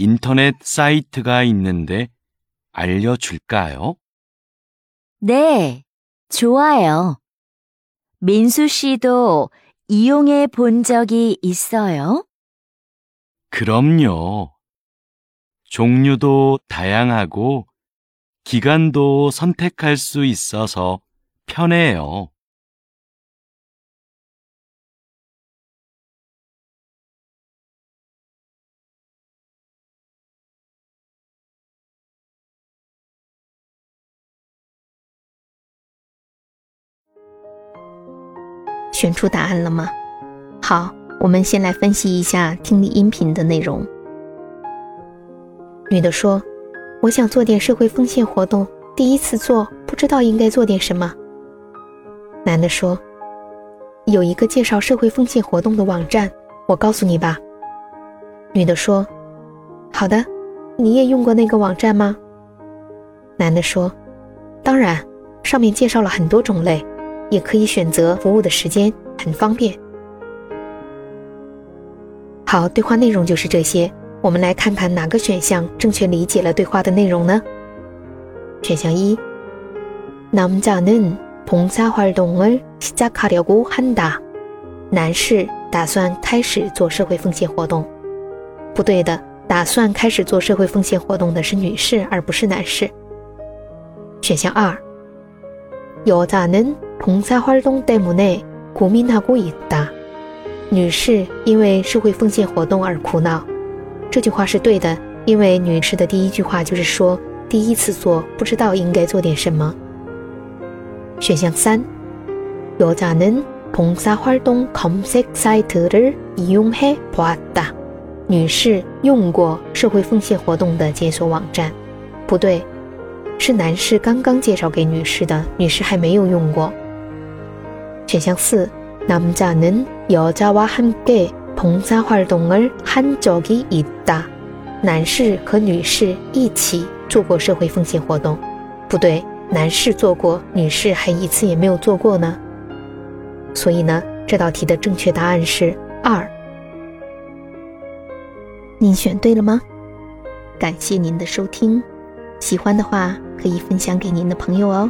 인터넷 사이트가 있는데 알려줄까요? 네, 좋아요. 민수 씨도 이용해 본 적이 있어요? 그럼요. 종류도 다양하고 기간도 선택할 수 있어서 편해요. “选出答案了吗？好，我们先来分析一下听力音频的内容。女的说：“我想做点社会奉献活动，第一次做，不知道应该做点什么。”男的说：“有一个介绍社会奉献活动的网站，我告诉你吧。”女的说：“好的，你也用过那个网站吗？”男的说：“当然，上面介绍了很多种类，也可以选择服务的时间，很方便。”好，对话内容就是这些。我们来看看哪个选项正确理解了对话的内容呢？选项一，남자는봉사활동을시작하려고한다。男士打算开始做社会奉献活动。不对的，打算开始做社会奉献活动的是女士，而不是男士。选项二，여자는 봉사활동때문에고민하고있다。女士因为社会奉献活动而苦恼。这句话是对的，因为女士的第一句话就是说第一次做不知道应该做点什么。选项三，여자는봉사활동검색사이트를이용해보았다。女士用过社会奉献活动的检索网站，不对，是男士刚刚介绍给女士的，女士还没有用过。 选项四，남자는여자와함께 봉사활동을한적이있다。男士和女士一起做过社会奉献活动，不对，男士做过，女士还一次也没有做过呢。所以呢，这道题的正确答案是二。您选对了吗？感谢您的收听，喜欢的话可以分享给您的朋友哦。